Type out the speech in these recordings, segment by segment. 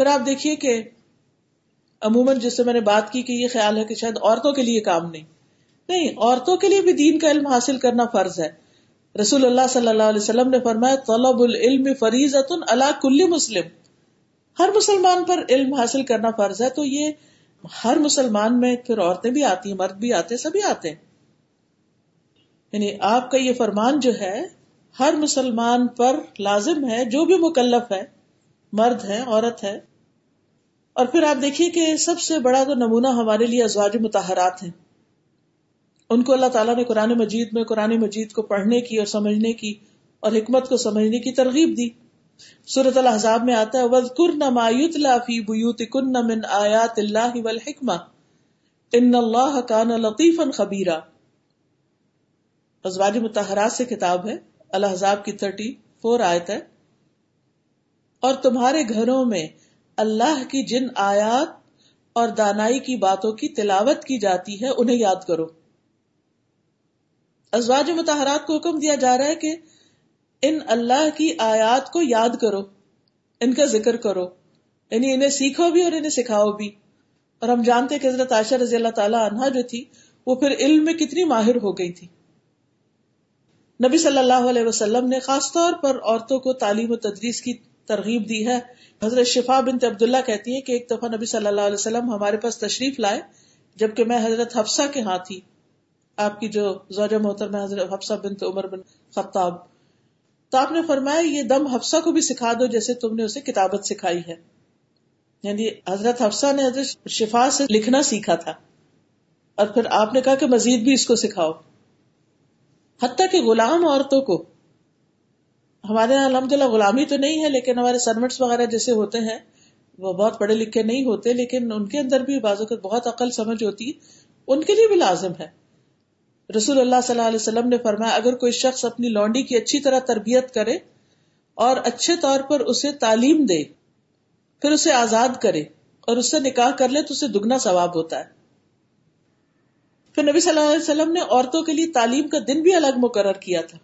پھر آپ دیکھیے کہ عموماً جس سے میں نے بات کی کہ یہ خیال ہے کہ شاید عورتوں کے لیے کام نہیں۔ نہیں، عورتوں کے لیے بھی دین کا علم حاصل کرنا فرض ہے۔ رسول اللہ صلی اللہ علیہ وسلم نے فرمایا، طلب العلم فریض اللہ کل مسلم۔ ہر مسلمان پر علم حاصل کرنا فرض ہے۔ تو یہ ہر مسلمان میں پھر عورتیں بھی آتی ہیں، مرد بھی آتے سبھی آتے ہیں۔ یعنی آپ کا یہ فرمان جو ہے، ہر مسلمان پر لازم ہے، جو بھی مکلف ہے، مرد ہے، عورت ہے اور پھر آپ دیکھیے کہ سب سے بڑا تو نمونہ ہمارے لیے ازواج متحرات ہیں۔ ان کو اللہ تعالیٰ نے قرآن مجید میں قرآن مجید کو پڑھنے کی اور سمجھنے کی اور حکمت کو سمجھنے کی ترغیب دی۔ صورت الحضاب میں آتا ہے وَذْكُرْ نَمَا يُتْلَى فِي بُيُوتِكُنَّ مِنْ آيَاتِ اللَّهِ وَالْحِكْمَةِ إِنَّ اللَّهَ كَانَ لَطِيفًا خَبِيرًا۔ ازواج متحرات سے کتاب ہے۔ الحضاب کی تھرٹی فور آیت ہے۔ اور تمہارے گھروں میں اللہ کی جن آیات اور دانائی کی باتوں کی تلاوت کی جاتی ہے، انہیں یاد کرو۔ ازواج متحرات کو حکم دیا جا رہا ہے کہ ان اللہ کی آیات کو یاد کرو، ان کا ذکر کرو۔ یعنی انہیں سیکھو بھی اور انہیں سکھاؤ بھی۔ اور ہم جانتے کہ حضرت عائشہ رضی اللہ تعالیٰ عنہ جو تھی، وہ پھر علم میں کتنی ماہر ہو گئی تھی۔ نبی صلی اللہ علیہ وسلم نے خاص طور پر عورتوں کو تعلیم و تدریس کی ترغیب دی ہے۔ حضرت شفا بنت عبداللہ کہتی ہیں کہ ایک دفعہ نبی صلی اللہ علیہ وسلم ہمارے پاس تشریف لائے، جبکہ میں حضرت حفصہ کے ہاں تھی۔ آپ کی جو زوجہ محترم حضرت حفصہ بنت عمر بن خطاب۔ تو آپ نے فرمایا، یہ دم حفصہ کو بھی سکھا دو جیسے تم نے اسے کتابت سکھائی ہے۔ یعنی حضرت حفصہ نے حضرت شفا سے لکھنا سیکھا تھا۔ اور پھر آپ نے کہا کہ مزید بھی اس کو سکھاؤ۔ حتیٰ کہ غلام عورتوں کو ہمارے یہاں الحمد للہ غلامی تو نہیں ہے، لیکن ہمارے سرمٹس وغیرہ جیسے ہوتے ہیں، وہ بہت پڑھے لکھے نہیں ہوتے، لیکن ان کے اندر بھی بعض اوقات بہت عقل سمجھ ہوتی ہے ان کے لیے بھی لازم ہے۔ رسول اللہ صلی اللہ علیہ وسلم نے فرمایا، اگر کوئی شخص اپنی لونڈی کی اچھی طرح تربیت کرے اور اچھے طور پر اسے تعلیم دے، پھر اسے آزاد کرے اور اس سے نکاح کر لے تو اسے دگنا ثواب ہوتا ہے۔ پھر نبی صلی اللہ علیہ وسلم نے عورتوں کے لیے تعلیم کا دن بھی الگ مقرر کیا تھا۔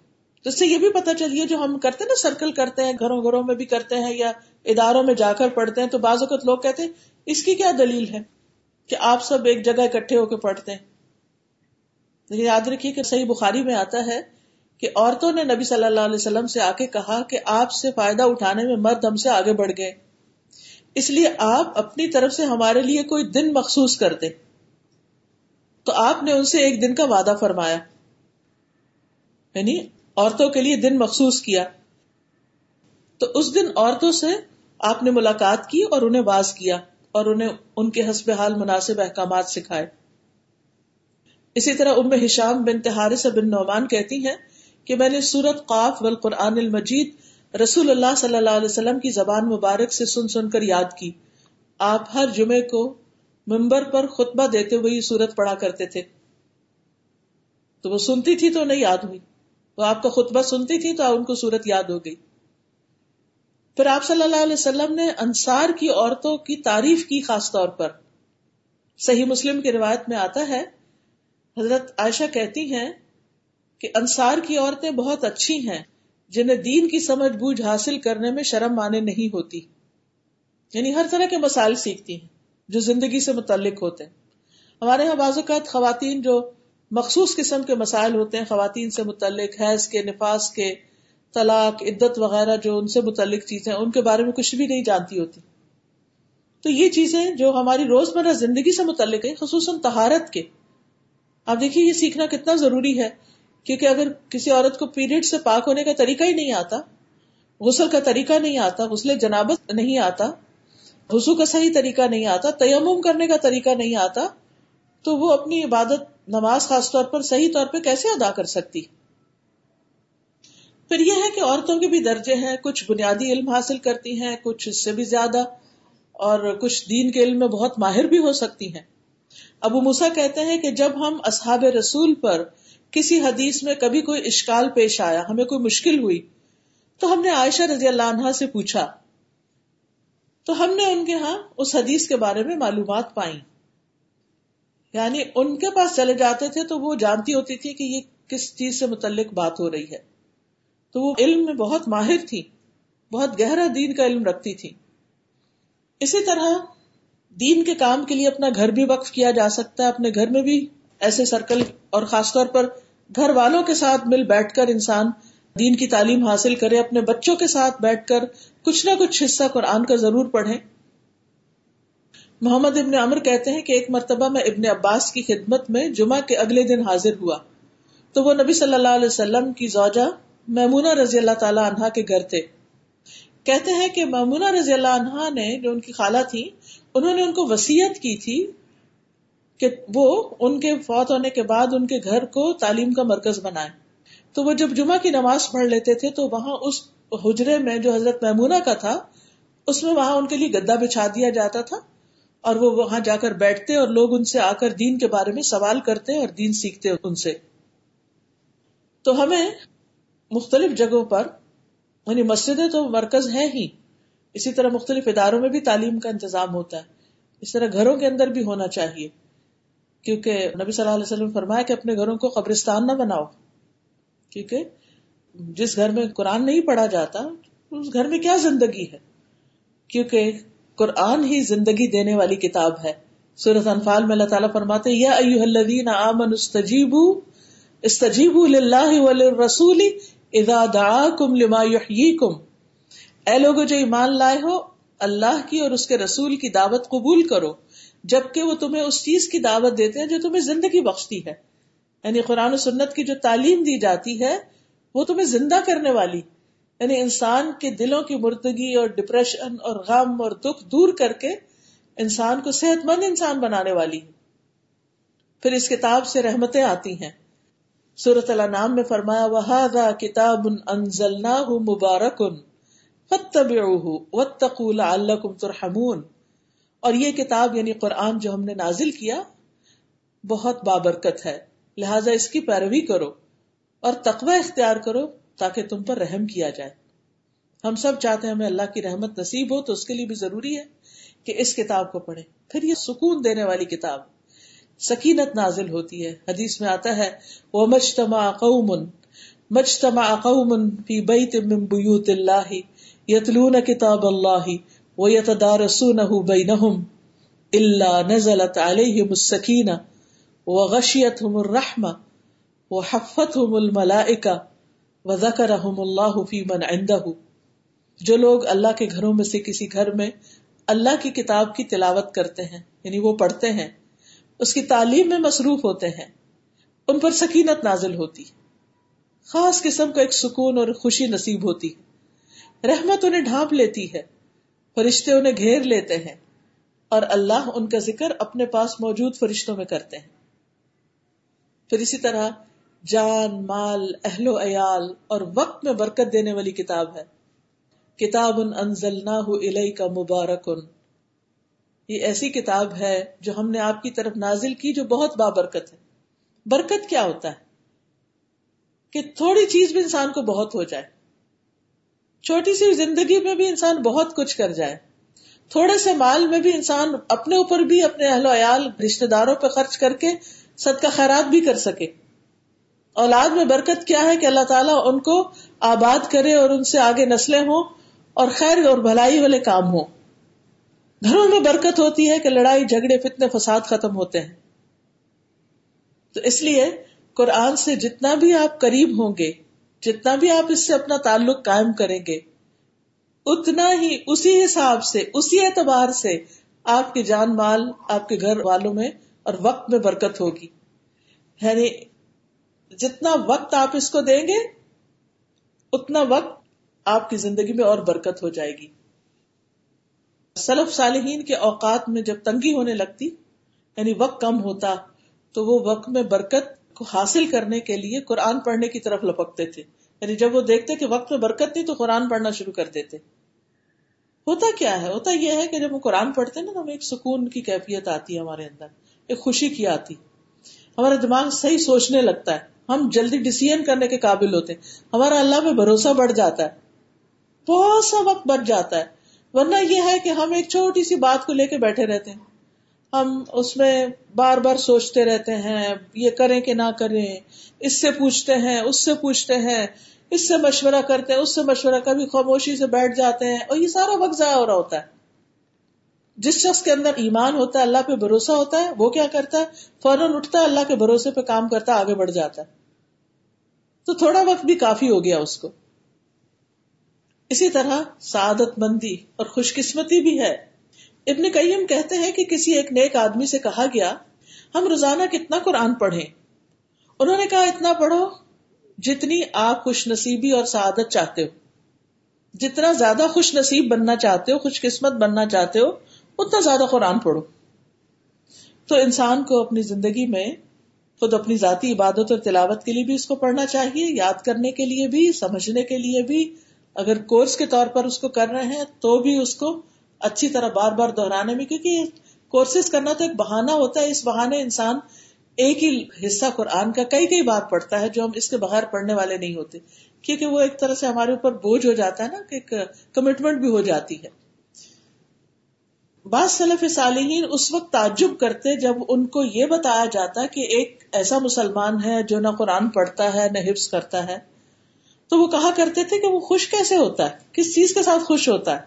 تو اس سے یہ بھی پتا چلیے جو ہم کرتے ہیں نا سرکل کرتے ہیں، گھروں گھروں میں بھی کرتے ہیں یا اداروں میں جا کر پڑھتے ہیں، تو بعض اوقات لوگ کہتے ہیں، اس کی کیا دلیل ہے کہ آپ سب ایک جگہ اکٹھے ہو کے پڑھتے ہیں؟ لیکن یاد رکھیے کہ صحیح بخاری میں آتا ہے کہ عورتوں نے نبی صلی اللہ علیہ وسلم سے آ کے کہا کہ آپ سے فائدہ اٹھانے میں مرد ہم سے آگے بڑھ گئے۔ اس لیے آپ اپنی طرف سے ہمارے لیے کوئی دن مخصوص کر دیں۔ تو آپ نے ان سے ایک دن کا وعدہ فرمایا۔ یعنی عورتوں کے لیے دن مخصوص کیا۔ تو اس دن عورتوں سے آپ نے ملاقات کی اور انہیں واز کیا اور انہیں ان کے حسب حال مناسب احکامات سکھائے۔ اسی طرح ام حشام بن تہارس بن نعمان کہتی ہیں کہ میں نے سورت قاف والقرآن المجید رسول اللہ صلی اللہ علیہ وسلم کی زبان مبارک سے سن سن کر یاد کی۔ آپ ہر جمعے کو ممبر پر خطبہ دیتے ہوئے یہ سورت پڑھا کرتے تھے۔ تو وہ سنتی تھی تو نہیں یاد ہوئی۔ وہ آپ کا خطبہ سنتی تھی تو ان کو سورت یاد ہو گئی۔ پھر آپ صلی اللہ علیہ وسلم نے انصار کی عورتوں کی تعریف کی خاص طور پر۔ صحیح مسلم کی روایت میں آتا ہے، حضرت عائشہ کہتی ہیں کہ انصار کی عورتیں بہت اچھی ہیں، جنہیں دین کی سمجھ بوجھ حاصل کرنے میں شرم مانے نہیں ہوتی۔ یعنی ہر طرح کے مسائل سیکھتی ہیں جو زندگی سے متعلق ہوتے ہیں۔ ہمارے یہاں بعض اوقات خواتین جو مخصوص قسم کے مسائل ہوتے ہیں، خواتین سے متعلق، حیض کے، نفاس کے، طلاق، عدت وغیرہ جو ان سے متعلق چیزیں ان کے بارے میں کچھ بھی نہیں جانتی ہوتی۔ تو یہ چیزیں جو ہماری روزمرہ زندگی سے متعلق ہے خصوصاً تہارت کے۔ آپ دیکھیے، یہ سیکھنا کتنا ضروری ہے، کیونکہ اگر کسی عورت کو پیریڈ سے پاک ہونے کا طریقہ ہی نہیں آتا، غسل کا طریقہ نہیں آتا، غسل جنابت نہیں آتا حسو کا صحیح طریقہ نہیں آتا، تیمم کرنے کا طریقہ نہیں آتا، تو وہ اپنی عبادت نماز خاص طور پر صحیح طور پہ کیسے ادا کر سکتی؟ پھر یہ ہے کہ عورتوں کے بھی درجے ہیں، کچھ بنیادی علم حاصل کرتی ہیں، کچھ اس سے بھی زیادہ، اور کچھ دین کے علم میں بہت ماہر بھی ہو سکتی ہیں۔ ابو موسا کہتے ہیں کہ جب ہم اصحاب رسول پر کسی حدیث میں کبھی کوئی اشکال پیش آیا، ہمیں کوئی مشکل ہوئی، تو ہم نے عائشہ رضی اللہ عنہ سے پوچھا۔ تو ہم نے ان کے ہاں اس حدیث کے بارے میں معلومات پائی۔ یعنی ان کے پاس چلے جاتے تھے تو وہ جانتی ہوتی تھی کہ یہ کس چیز سے متعلق بات ہو رہی ہے۔ تو وہ علم میں بہت ماہر تھی بہت گہرا دین کا علم رکھتی تھی اسی طرح دین کے کام کے لیے اپنا گھر بھی وقف کیا جا سکتا ہے، اپنے گھر میں بھی ایسے سرکل اور خاص طور پر گھر والوں کے ساتھ مل بیٹھ کر انسان دین کی تعلیم حاصل کرے، اپنے بچوں کے ساتھ بیٹھ کر کچھ نہ کچھ حصہ قرآن کا ضرور پڑھے محمد ابن عمر کہتے ہیں کہ ایک مرتبہ میں ابن عباس کی خدمت میں جمعہ کے اگلے دن حاضر ہوا۔ تو وہ نبی صلی اللہ علیہ وسلم کی زوجہ میمونہ رضی اللہ تعالی عنہا کے گھر تھے۔ کہتے ہیں کہ میمونہ رضی اللہ عنہا نے جو ان کی خالہ تھی، انہوں نے ان کو وسیعت کی تھی کہ وہ ان کے فوت ہونے کے بعد ان کے گھر کو تعلیم کا مرکز بنائے تو وہ جب جمعہ کی نماز پڑھ لیتے تھے تو وہاں اس حجرے میں جو حضرت محمونہ کا تھا، اس میں وہاں ان کے لیے گدا بچھا دیا جاتا تھا۔ اور وہ وہاں جا کر بیٹھتے اور لوگ ان سے آ کر دین کے بارے میں سوال کرتے اور دین سیکھتے ان سے۔ تو ہمیں مختلف جگہوں پر یعنی مسجدیں تو مرکز ہیں ہی، اسی طرح مختلف اداروں میں بھی تعلیم کا انتظام ہوتا ہے۔ اس طرح گھروں کے اندر بھی ہونا چاہیے۔ کیونکہ نبی صلی اللہ علیہ وسلم فرمایا کہ اپنے گھروں کو قبرستان نہ بناؤ۔ کیونکہ جس گھر میں قرآن نہیں پڑھا جاتا، اس گھر میں کیا زندگی ہے؟ کیونکہ قرآن ہی زندگی دینے والی کتاب ہے۔ سورت انفال میں اللہ تعالیٰ فرماتے یا ایوہ الذین آمنوا استجیبوا استجیبوا للہ وللرسول اذا دعاکم لما یحییکم۔ اے لوگو، جو ایمان لائے ہو، اللہ کی اور اس کے رسول کی دعوت قبول کرو، جبکہ وہ تمہیں اس چیز کی دعوت دیتے ہیں جو تمہیں زندگی بخشتی ہے۔ یعنی قرآن و سنت کی جو تعلیم دی جاتی ہے، وہ تمہیں زندہ کرنے والی یعنی انسان کے دلوں کی مردگی اور ڈپریشن اور غم اور دکھ دور کر کے انسان کو صحت مند انسان بنانے والی پھر اس کتاب سے رحمتیں آتی ہیں۔ سورت اللہ نام میں فرمایا وہ کتاب مبارکن ترحمون۔ اور یہ کتاب یعنی قرآن جو ہم نے نازل کیا، بہت بابرکت ہے۔ لہذا اس کی پیروی کرو اور تقوی اختیار کرو۔ تاکہ تم پر رحم کیا جائے۔ ہم سب چاہتے ہیں ہمیں اللہ کی رحمت نصیب ہو، تو اس کے لیے بھی ضروری ہے کہ اس کتاب کو پڑھے پھر یہ سکون دینے والی کتاب سکینت نازل ہوتی ہے۔ حدیث میں آتا ہے وہ مجتما قوم مجتما قوم فی بیت من بیوت اللہ یتلون کتاب اللہ وَيَتَدَارَسُونَهُ بَيْنَهُمْ إِلَّا نَزَلَتْ عَلَيْهِمُ السَّكِينَةُ وَغَشِيَتْهُمُ الرَّحْمَةُ وَحَفَّتْهُمُ الْمَلَائِكَةُ وَذَكَرَهُمُ اللَّهُ فِي مَنْ عِنْدَهُ۔ جو لوگ اللہ کے گھروں میں سے کسی گھر میں اللہ کی کتاب کی تلاوت کرتے ہیں یعنی وہ پڑھتے ہیں، اس کی تعلیم میں مصروف ہوتے ہیں، ان پر سکینت نازل ہوتی خاص قسم کا ایک سکون اور خوشی نصیب ہوتی رحمت انہیں ڈھانپ لیتی ہے، فرشتے انہیں گھیر لیتے ہیں اور اللہ ان کا ذکر اپنے پاس موجود فرشتوں میں کرتے ہیں۔ پھر اسی طرح جان، مال، اہل و عیال اور وقت میں برکت دینے والی کتاب ہے۔ کتاب ان انزل نہ کا مبارک ان یہ ایسی کتاب ہے جو ہم نے آپ کی طرف نازل کی جو بہت بابرکت ہے۔ برکت کیا ہوتا ہے؟ کہ تھوڑی چیز بھی انسان کو بہت ہو جائے۔ چھوٹی سی زندگی میں بھی انسان بہت کچھ کر جائے۔ تھوڑے سے مال میں بھی انسان اپنے اوپر بھی اپنے اہل و عیال رشتے داروں پہ خرچ کر کے سد کا خیرات بھی کر سکے۔ اولاد میں برکت کیا ہے کہ اللہ تعالیٰ ان کو آباد کرے اور ان سے آگے نسلیں ہوں اور خیر اور بھلائی والے کام ہوں۔ گھروں میں برکت ہوتی ہے کہ لڑائی، جھگڑے، فتنے، فساد ختم ہوتے ہیں۔ تو اس لیے قرآن سے جتنا بھی آپ قریب ہوں گے، جتنا بھی آپ اس سے اپنا تعلق قائم کریں گے، اتنا ہی اسی حساب سے، اسی اعتبار سے آپ کے جان مال، آپ کے گھر والوں میں اور وقت میں برکت ہوگی۔ یعنی جتنا وقت آپ اس کو دیں گے، اتنا وقت آپ کی زندگی میں اور برکت ہو جائے گی۔ سلف صالحین کے اوقات میں جب تنگی ہونے لگتی یعنی وقت کم ہوتا، تو وہ وقت میں برکت کو حاصل کرنے کے لیے قرآن پڑھنے کی طرف لپکتے تھے۔ یعنی جب وہ دیکھتے کہ وقت میں برکت نہیں، تو قرآن پڑھنا شروع کر دیتے۔ ہوتا کیا ہے؟ ہوتا یہ ہے کہ جب وہ قرآن پڑھتے نا، تو ہمیں ایک سکون کی کیفیت آتی ہے ہمارے اندر، ایک خوشی کی آتی۔ ہمارا دماغ صحیح سوچنے لگتا ہے۔ ہم جلدی ڈسیزن کرنے کے قابل ہوتے ہیں۔ ہمارا اللہ میں بھروسہ بڑھ جاتا ہے۔ بہت سا وقت بچ جاتا ہے۔ ورنہ یہ ہے کہ ہم ایک چھوٹی سی بات کو لے کے بیٹھے رہتے ہیں۔ ہم اس میں بار بار سوچتے رہتے ہیں، یہ کریں کہ نہ کریں، اس سے پوچھتے ہیں، اس سے پوچھتے ہیں، اس سے مشورہ کرتے ہیں، اس سے مشورہ کبھی خاموشی سے بیٹھ جاتے ہیں۔ اور یہ سارا وقت ضائع ہو رہا ہوتا ہے۔ جس شخص کے اندر ایمان ہوتا ہے، اللہ پہ بھروسہ ہوتا ہے، وہ کیا کرتا ہے؟ فوراً اٹھتا ہے، اللہ کے بھروسے پہ کام کرتا ہے، آگے بڑھ جاتا ہے۔ تو تھوڑا وقت بھی کافی ہو گیا اس کو۔ اسی طرح سعادت مندی اور خوش قسمتی بھی ہے۔ ابن قیم کہتے ہیں کہ کسی ایک نیک آدمی سے کہا گیا، ہم روزانہ کتنا قرآن پڑھیں۔ انہوں نے کہا، اتنا پڑھو جتنی آپ خوش نصیبی اور سعادت چاہتے ہو۔ جتنا زیادہ خوش نصیب بننا چاہتے ہو، خوش قسمت بننا چاہتے ہو، اتنا زیادہ قرآن پڑھو۔ تو انسان کو اپنی زندگی میں خود اپنی ذاتی عبادت اور تلاوت کے لیے بھی اس کو پڑھنا چاہیے، یاد کرنے کے لیے بھی، سمجھنے کے لیے بھی۔ اگر کورس کے طور پر اس کو کر رہے ہیں تو بھی اس کو اچھی طرح بار بار دہرانے میں، کیونکہ کورسز کرنا تو ایک بہانہ ہوتا ہے۔ اس بہانے انسان ایک ہی حصہ قرآن کا کئی کئی بار پڑھتا ہے جو ہم اس کے بغیر پڑھنے والے نہیں ہوتے، کیونکہ وہ ایک طرح سے ہمارے اوپر بوجھ ہو جاتا ہے نا، کہ ایک کمٹمنٹ بھی ہو جاتی ہے۔ بعض سلف صالحین اس وقت تعجب کرتے جب ان کو یہ بتایا جاتا کہ ایک ایسا مسلمان ہے جو نہ قرآن پڑھتا ہے، نہ حفظ کرتا ہے۔ تو وہ کہا کرتے تھے کہ وہ خوش کیسے ہوتا ہے؟ کس چیز کے ساتھ خوش ہوتا ہے؟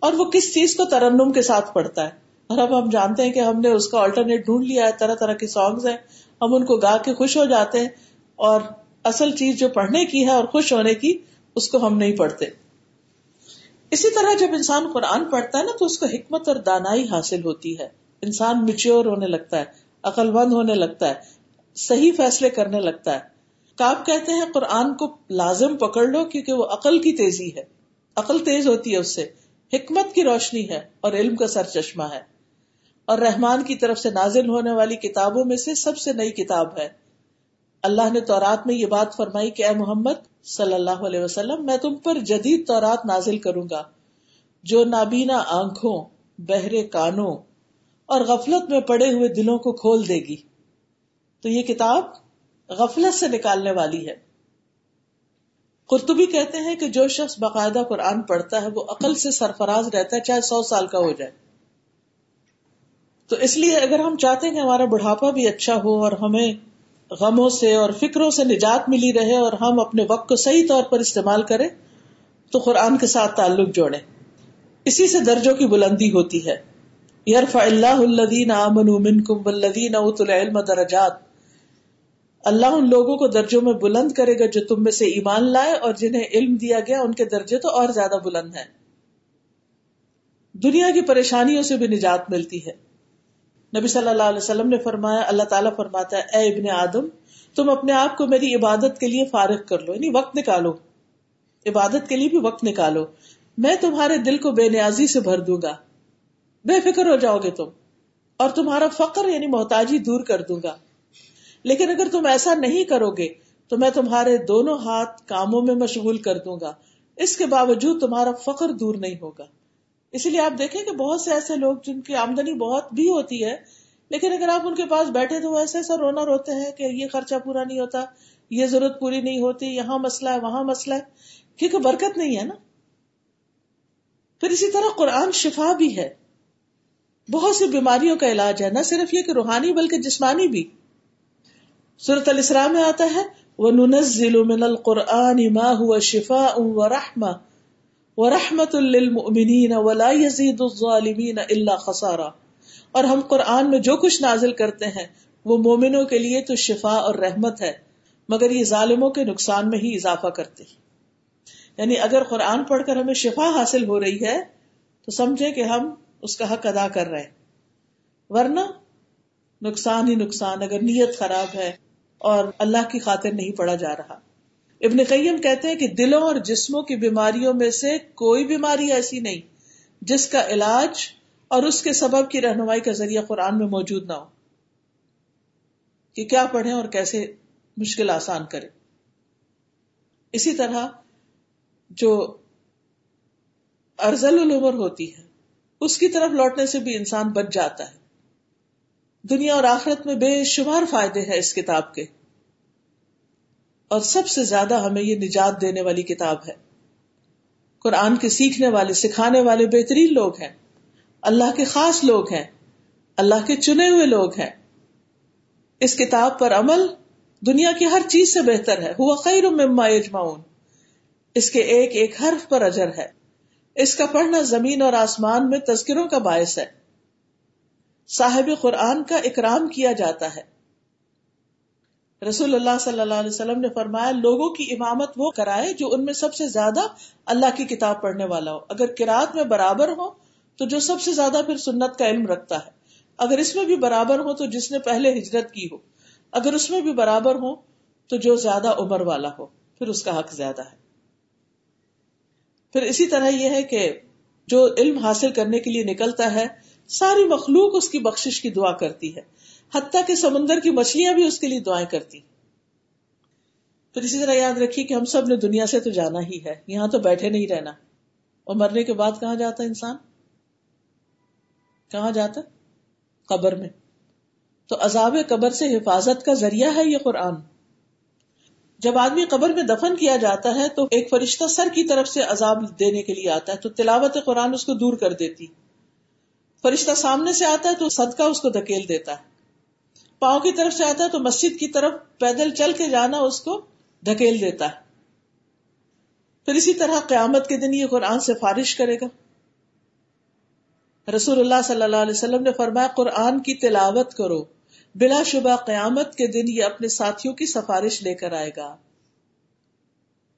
اور وہ کس چیز کو ترنم کے ساتھ پڑھتا ہے؟ اور اب ہم جانتے ہیں کہ ہم نے اس کا آلٹرنیٹ ڈھونڈ لیا ہے، طرح طرح کے سانگز ہیں۔ ہم ان کو گا کے خوش ہو جاتے ہیں اور اصل چیز جو پڑھنے کی ہے اور خوش ہونے کی، اس کو ہم نہیں پڑھتے۔ اسی طرح جب انسان قرآن پڑھتا ہے نا تو اس کو حکمت اور دانائی حاصل ہوتی ہے۔ انسان میچور ہونے لگتا ہے عقل مند ہونے لگتا ہے، صحیح فیصلے کرنے لگتا ہے۔ کاب کہتے ہیں قرآن کو لازم پکڑ لو کیونکہ وہ عقل کی تیزی ہے۔ عقل تیز ہوتی ہے اس سے۔ حکمت کی روشنی ہے اور علم کا سر چشمہ ہے۔ اور رحمان کی طرف سے نازل ہونے والی کتابوں میں سے سب سے نئی کتاب ہے۔ اللہ نے تورات میں یہ بات فرمائی کہ اے محمد صلی اللہ علیہ وسلم، میں تم پر جدید تورات نازل کروں گا، جو نابینا آنکھوں، بہرے کانوں اور غفلت میں پڑے ہوئے دلوں کو کھول دے گی۔ تو یہ کتاب غفلت سے نکالنے والی ہے۔ قرطبی کہتے ہیں کہ جو شخص باقاعدہ قرآن پڑھتا ہے، وہ عقل سے سرفراز رہتا ہے، چاہے سو سال کا ہو جائے۔ تو اس لیے اگر ہم چاہتے ہیں کہ ہمارا بڑھاپا بھی اچھا ہو اور ہمیں غموں سے اور فکروں سے نجات ملی رہے اور ہم اپنے وقت کو صحیح طور پر استعمال کریں، تو قرآن کے ساتھ تعلق جوڑے اسی سے درجوں کی بلندی ہوتی ہے۔ یرف اللہ الدین امن منکم والذین اوت العلم درجات۔ اللہ ان لوگوں کو درجوں میں بلند کرے گا جو تم میں سے ایمان لائے اور جنہیں علم دیا گیا، ان کے درجے تو اور زیادہ بلند ہیں۔ دنیا کی پریشانیوں سے بھی نجات ملتی ہے۔ نبی صلی اللہ علیہ وسلم نے فرمایا، اللہ تعالیٰ فرماتا ہے، اے ابن آدم، تم اپنے آپ کو میری عبادت کے لیے فارغ کر لو یعنی وقت نکالو۔ عبادت کے لیے بھی وقت نکالو۔ میں تمہارے دل کو بے نیازی سے بھر دوں گا۔ بے فکر ہو جاؤ گے تم، اور تمہارا فقر یعنی محتاجی دور کر دوں گا۔ لیکن اگر تم ایسا نہیں کرو گے، تو میں تمہارے دونوں ہاتھ کاموں میں مشغول کر دوں گا۔ اس کے باوجود تمہارا فخر دور نہیں ہوگا۔ اسی لیے آپ دیکھیں کہ بہت سے ایسے لوگ جن کی آمدنی بہت بھی ہوتی ہے، لیکن اگر آپ ان کے پاس بیٹھے تو وہ ایسے ایسا رونا روتے ہیں کہ یہ خرچہ پورا نہیں ہوتا، یہ ضرورت پوری نہیں ہوتی، یہاں مسئلہ ہے، وہاں مسئلہ ہے، کیونکہ برکت نہیں ہے نا۔ پھر اسی طرح قرآن شفا بھی ہے۔ بہت سی بیماریوں کا علاج ہے، نہ صرف یہ کہ روحانی بلکہ جسمانی بھی۔ صورت الاسلام میں آتا ہے وہ ننزل من القرآن ما هو شفاء ورحمت للمؤمنین ولا يزيد الظالمین الا خسارا۔ اور ہم قرآن میں جو کچھ نازل کرتے ہیں، وہ مومنوں کے لیے تو شفا اور رحمت ہے، مگر یہ ظالموں کے نقصان میں ہی اضافہ کرتے یعنی اگر قرآن پڑھ کر ہمیں شفا حاصل ہو رہی ہے، تو سمجھے کہ ہم اس کا حق ادا کر رہے ہیں۔ ورنہ نقصان ہی نقصان، اگر نیت خراب ہے اور اللہ کی خاطر نہیں پڑا جا رہا۔ ابن قیم کہتے ہیں کہ دلوں اور جسموں کی بیماریوں میں سے کوئی بیماری ایسی نہیں جس کا علاج اور اس کے سبب کی رہنمائی کا ذریعہ قرآن میں موجود نہ ہو۔ کہ کیا پڑھیں اور کیسے مشکل آسان کرے اسی طرح جو ارزل العمر ہوتی ہے، اس کی طرف لوٹنے سے بھی انسان بچ جاتا ہے۔ دنیا اور آخرت میں بے شمار فائدے ہیں اس کتاب کے۔ اور سب سے زیادہ ہمیں یہ نجات دینے والی کتاب ہے۔ قرآن کے سیکھنے والے، سکھانے والے بہترین لوگ ہیں۔ اللہ کے خاص لوگ ہیں۔ اللہ کے چنے ہوئے لوگ ہیں۔ اس کتاب پر عمل دنیا کی ہر چیز سے بہتر ہے۔ ہوا خیر مما یجمعون۔ اس کے ایک ایک حرف پر اجر ہے۔ اس کا پڑھنا زمین اور آسمان میں تذکروں کا باعث ہے۔ صاحب قرآن کا اکرام کیا جاتا ہے۔ رسول اللہ صلی اللہ علیہ وسلم نے فرمایا، لوگوں کی امامت وہ کرائے جو ان میں سب سے زیادہ اللہ کی کتاب پڑھنے والا ہو۔ اگر کراط میں برابر ہو، تو جو سب سے زیادہ پھر سنت کا علم رکھتا ہے۔ اگر اس میں بھی برابر ہو، تو جس نے پہلے ہجرت کی ہو۔ اگر اس میں بھی برابر ہو، تو جو زیادہ عمر والا ہو، پھر اس کا حق زیادہ ہے۔ پھر اسی طرح یہ ہے کہ جو علم حاصل کرنے کے لیے نکلتا ہے، ساری مخلوق اس کی بخشش کی دعا کرتی ہے۔ حتیٰ کہ سمندر کی مچھلیاں بھی اس کے لیے دعائیں کرتی۔ پھر اسی طرح یاد رکھیے کہ ہم سب نے دنیا سے تو جانا ہی ہے، یہاں تو بیٹھے نہیں رہنا۔ اور مرنے کے بعد کہاں جاتا انسان؟ کہاں جاتا؟ قبر میں۔ تو عذاب قبر سے حفاظت کا ذریعہ ہے یہ قرآن۔ جب آدمی قبر میں دفن کیا جاتا ہے تو ایک فرشتہ سر کی طرف سے عذاب دینے کے لیے آتا ہے، تو تلاوت قرآن اس کو دور کر دیتی۔ فرشتہ سامنے سے آتا ہے تو صدقہ اس کو دھکیل دیتا ہے۔ پاؤں کی طرف سے آتا ہے تو مسجد کی طرف پیدل چل کے جانا اس کو دھکیل دیتا ہے۔ پھر اسی طرح قیامت کے دن یہ قرآن سے فارش کرے گا۔ رسول اللہ صلی اللہ علیہ وسلم نے فرمایا، قرآن کی تلاوت کرو۔ بلا شبہ قیامت کے دن یہ اپنے ساتھیوں کی سفارش لے کر آئے گا۔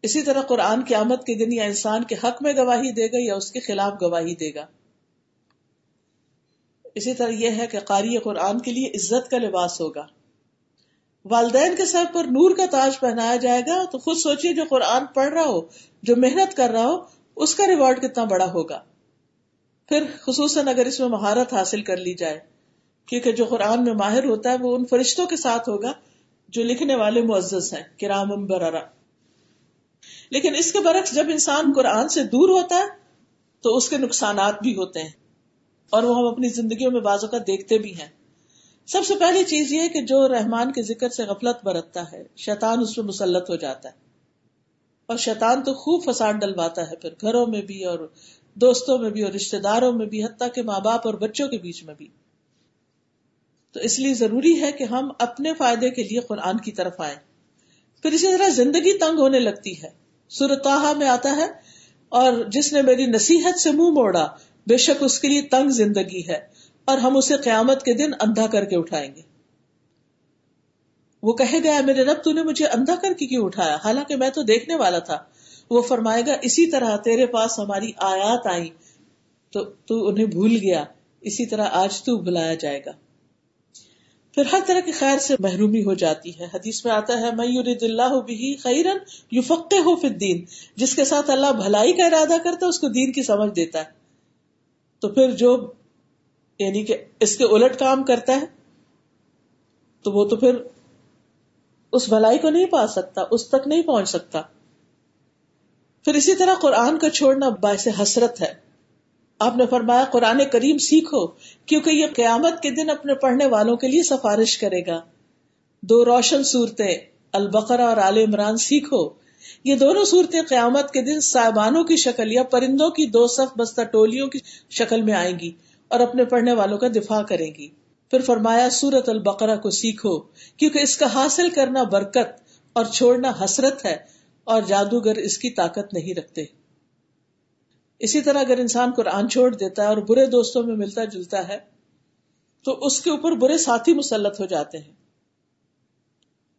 اسی طرح قرآن قیامت کے دن یا انسان کے حق میں گواہی دے گا یا اس کے خلاف گواہی دے گا۔ اسی طرح یہ ہے کہ قاری قرآن کے لیے عزت کا لباس ہوگا۔ والدین کے سر پر نور کا تاج پہنایا جائے گا، تو خود سوچیے جو قرآن پڑھ رہا ہو، جو محنت کر رہا ہو، اس کا ریوارڈ کتنا بڑا ہوگا۔ پھر خصوصاً اگر اس میں مہارت حاصل کر لی جائے، کیونکہ جو قرآن میں ماہر ہوتا ہے، وہ ان فرشتوں کے ساتھ ہوگا، جو لکھنے والے معزز ہیں، کرام برارا لیکن اس کے برعکس جب انسان قرآن سے دور ہوتا ہے، تو اس کے نقصانات بھی ہوتے ہیں۔ اور وہ ہم اپنی زندگیوں میں بازو کا دیکھتے بھی ہیں۔ سب سے پہلی چیز یہ کہ جو رحمان کے ذکر سے غفلت برتتا ہے، شیطان اس پہ مسلط ہو جاتا ہے۔ اور شیطان تو خوب فساد ڈلواتا ہے پھر گھروں میں بھی اور دوستوں میں بھی اور رشتے داروں میں بھی، حتیٰ کہ ماں باپ اور بچوں کے بیچ میں بھی۔ تو اس لیے ضروری ہے کہ ہم اپنے فائدے کے لیے قرآن کی طرف آئیں۔ پھر اسی طرح زندگی تنگ ہونے لگتی ہے۔ سرتاحا میں آتا ہے اور جس نے میری نصیحت سے منہ موڑا بے شک اس کے لیے تنگ زندگی ہے اور ہم اسے قیامت کے دن اندھا کر کے اٹھائیں گے۔ وہ کہے گا میرے رب، تو نے مجھے اندھا کر کے کیوں اٹھایا؟ حالانکہ میں تو دیکھنے والا تھا۔ وہ فرمائے گا، اسی طرح تیرے پاس ہماری آیات آئی تو تو انہیں بھول گیا۔ اسی طرح آج تو بلایا جائے گا۔ پھر ہر طرح کی خیر سے محرومی ہو جاتی ہے۔ حدیث میں آتا ہے میں یورید اللہ بھی خیرن یو فکے ہو پھر دین جس کے ساتھ اللہ بھلائی کا ارادہ کرتا ہے، اس کو دین کی سمجھ دیتا ہے۔ تو پھر جو یعنی کہ اس کے الٹ کام کرتا ہے، تو وہ تو پھر اس بھلائی کو نہیں پا سکتا، اس تک نہیں پہنچ سکتا۔ پھر اسی طرح قرآن کا چھوڑنا باعث حسرت ہے۔ آپ نے فرمایا، قرآن کریم سیکھو، کیونکہ یہ قیامت کے دن اپنے پڑھنے والوں کے لیے سفارش کرے گا۔ دو روشن صورتیں، البقرہ اور عال عمران سیکھو۔ یہ دونوں صورتیں قیامت کے دن صاحبانوں کی شکل یا پرندوں کی دو صف بستہ ٹولیوں کی شکل میں آئیں گی اور اپنے پڑھنے والوں کا دفاع کریں گی۔ پھر فرمایا سورت البقرہ کو سیکھو، کیونکہ اس کا حاصل کرنا برکت اور چھوڑنا حسرت ہے اور جادوگر اس کی طاقت نہیں رکھتے۔ اسی طرح اگر انسان قرآن چھوڑ دیتا ہے اور برے دوستوں میں ملتا جلتا ہے، تو اس کے اوپر برے ساتھی مسلط ہو جاتے ہیں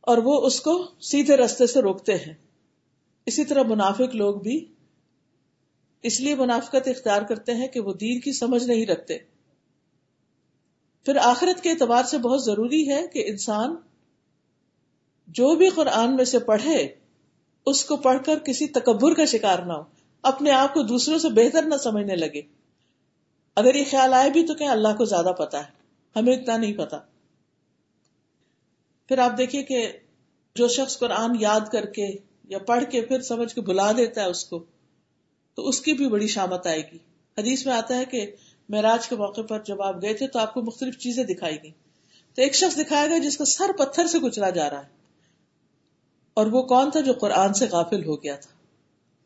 اور وہ اس کو سیدھے رستے سے روکتے ہیں۔ اسی طرح منافق لوگ بھی اس لیے منافقت اختیار کرتے ہیں کہ وہ دین کی سمجھ نہیں رکھتے۔ پھر آخرت کے اعتبار سے بہت ضروری ہے کہ انسان جو بھی قرآن میں سے پڑھے، اس کو پڑھ کر کسی تکبر کا شکار نہ ہو، اپنے آپ کو دوسروں سے بہتر نہ سمجھنے لگے۔ اگر یہ خیال آئے بھی تو کہ اللہ کو زیادہ پتا ہے؟ ہمیں اتنا نہیں پتا پھر آپ دیکھیے کہ جو شخص قرآن یاد کر کے یا پڑھ کے پھر سمجھ کے بلا دیتا ہے اس کو، تو اس کی بھی بڑی شامت آئے گی۔ حدیث میں آتا ہے کہ معراج کے موقع پر جب آپ گئے تھے تو آپ کو مختلف چیزیں دکھائی گئی تو ایک شخص دکھایا گیا جس کا سر پتھر سے کچلا جا رہا ہے۔ اور وہ کون تھا جو قرآن سے غافل ہو گیا تھا؟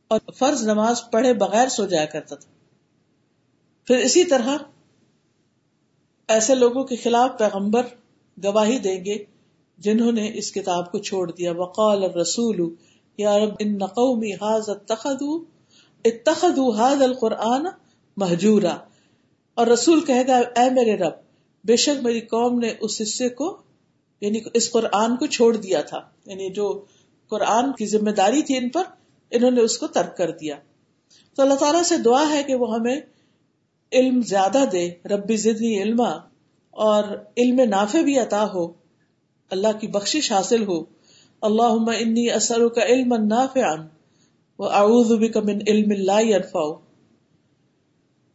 اور فرض نماز پڑھے بغیر سو جایا کرتا تھا۔ پھر اسی طرح ایسے لوگوں کے خلاف پیغمبر گواہی دیں گے جنہوں نے اس کتاب کو چھوڑ دیا۔ وقال الرسول یا رب ان قومی حاض اتخذوا اتخذوا هذا القرآن مہجورا۔ اور رسول کہے گا، اے میرے رب، بے شک میری قوم نے اس حصے کو یعنی اس قرآن کو چھوڑ دیا تھا۔ یعنی جو قرآن کی ذمہ داری تھی ان پر، انہوں نے اس کو ترک کر دیا۔ تو اللہ تعالیٰ سے دعا ہے کہ وہ ہمیں علم زیادہ دے ربی زدنی علما، اور علم نافع بھی عطا ہو، اللہ کی بخشش حاصل ہو۔ اللہ انی اثر کا علم نافع اعوذ بک من علم لا ينفع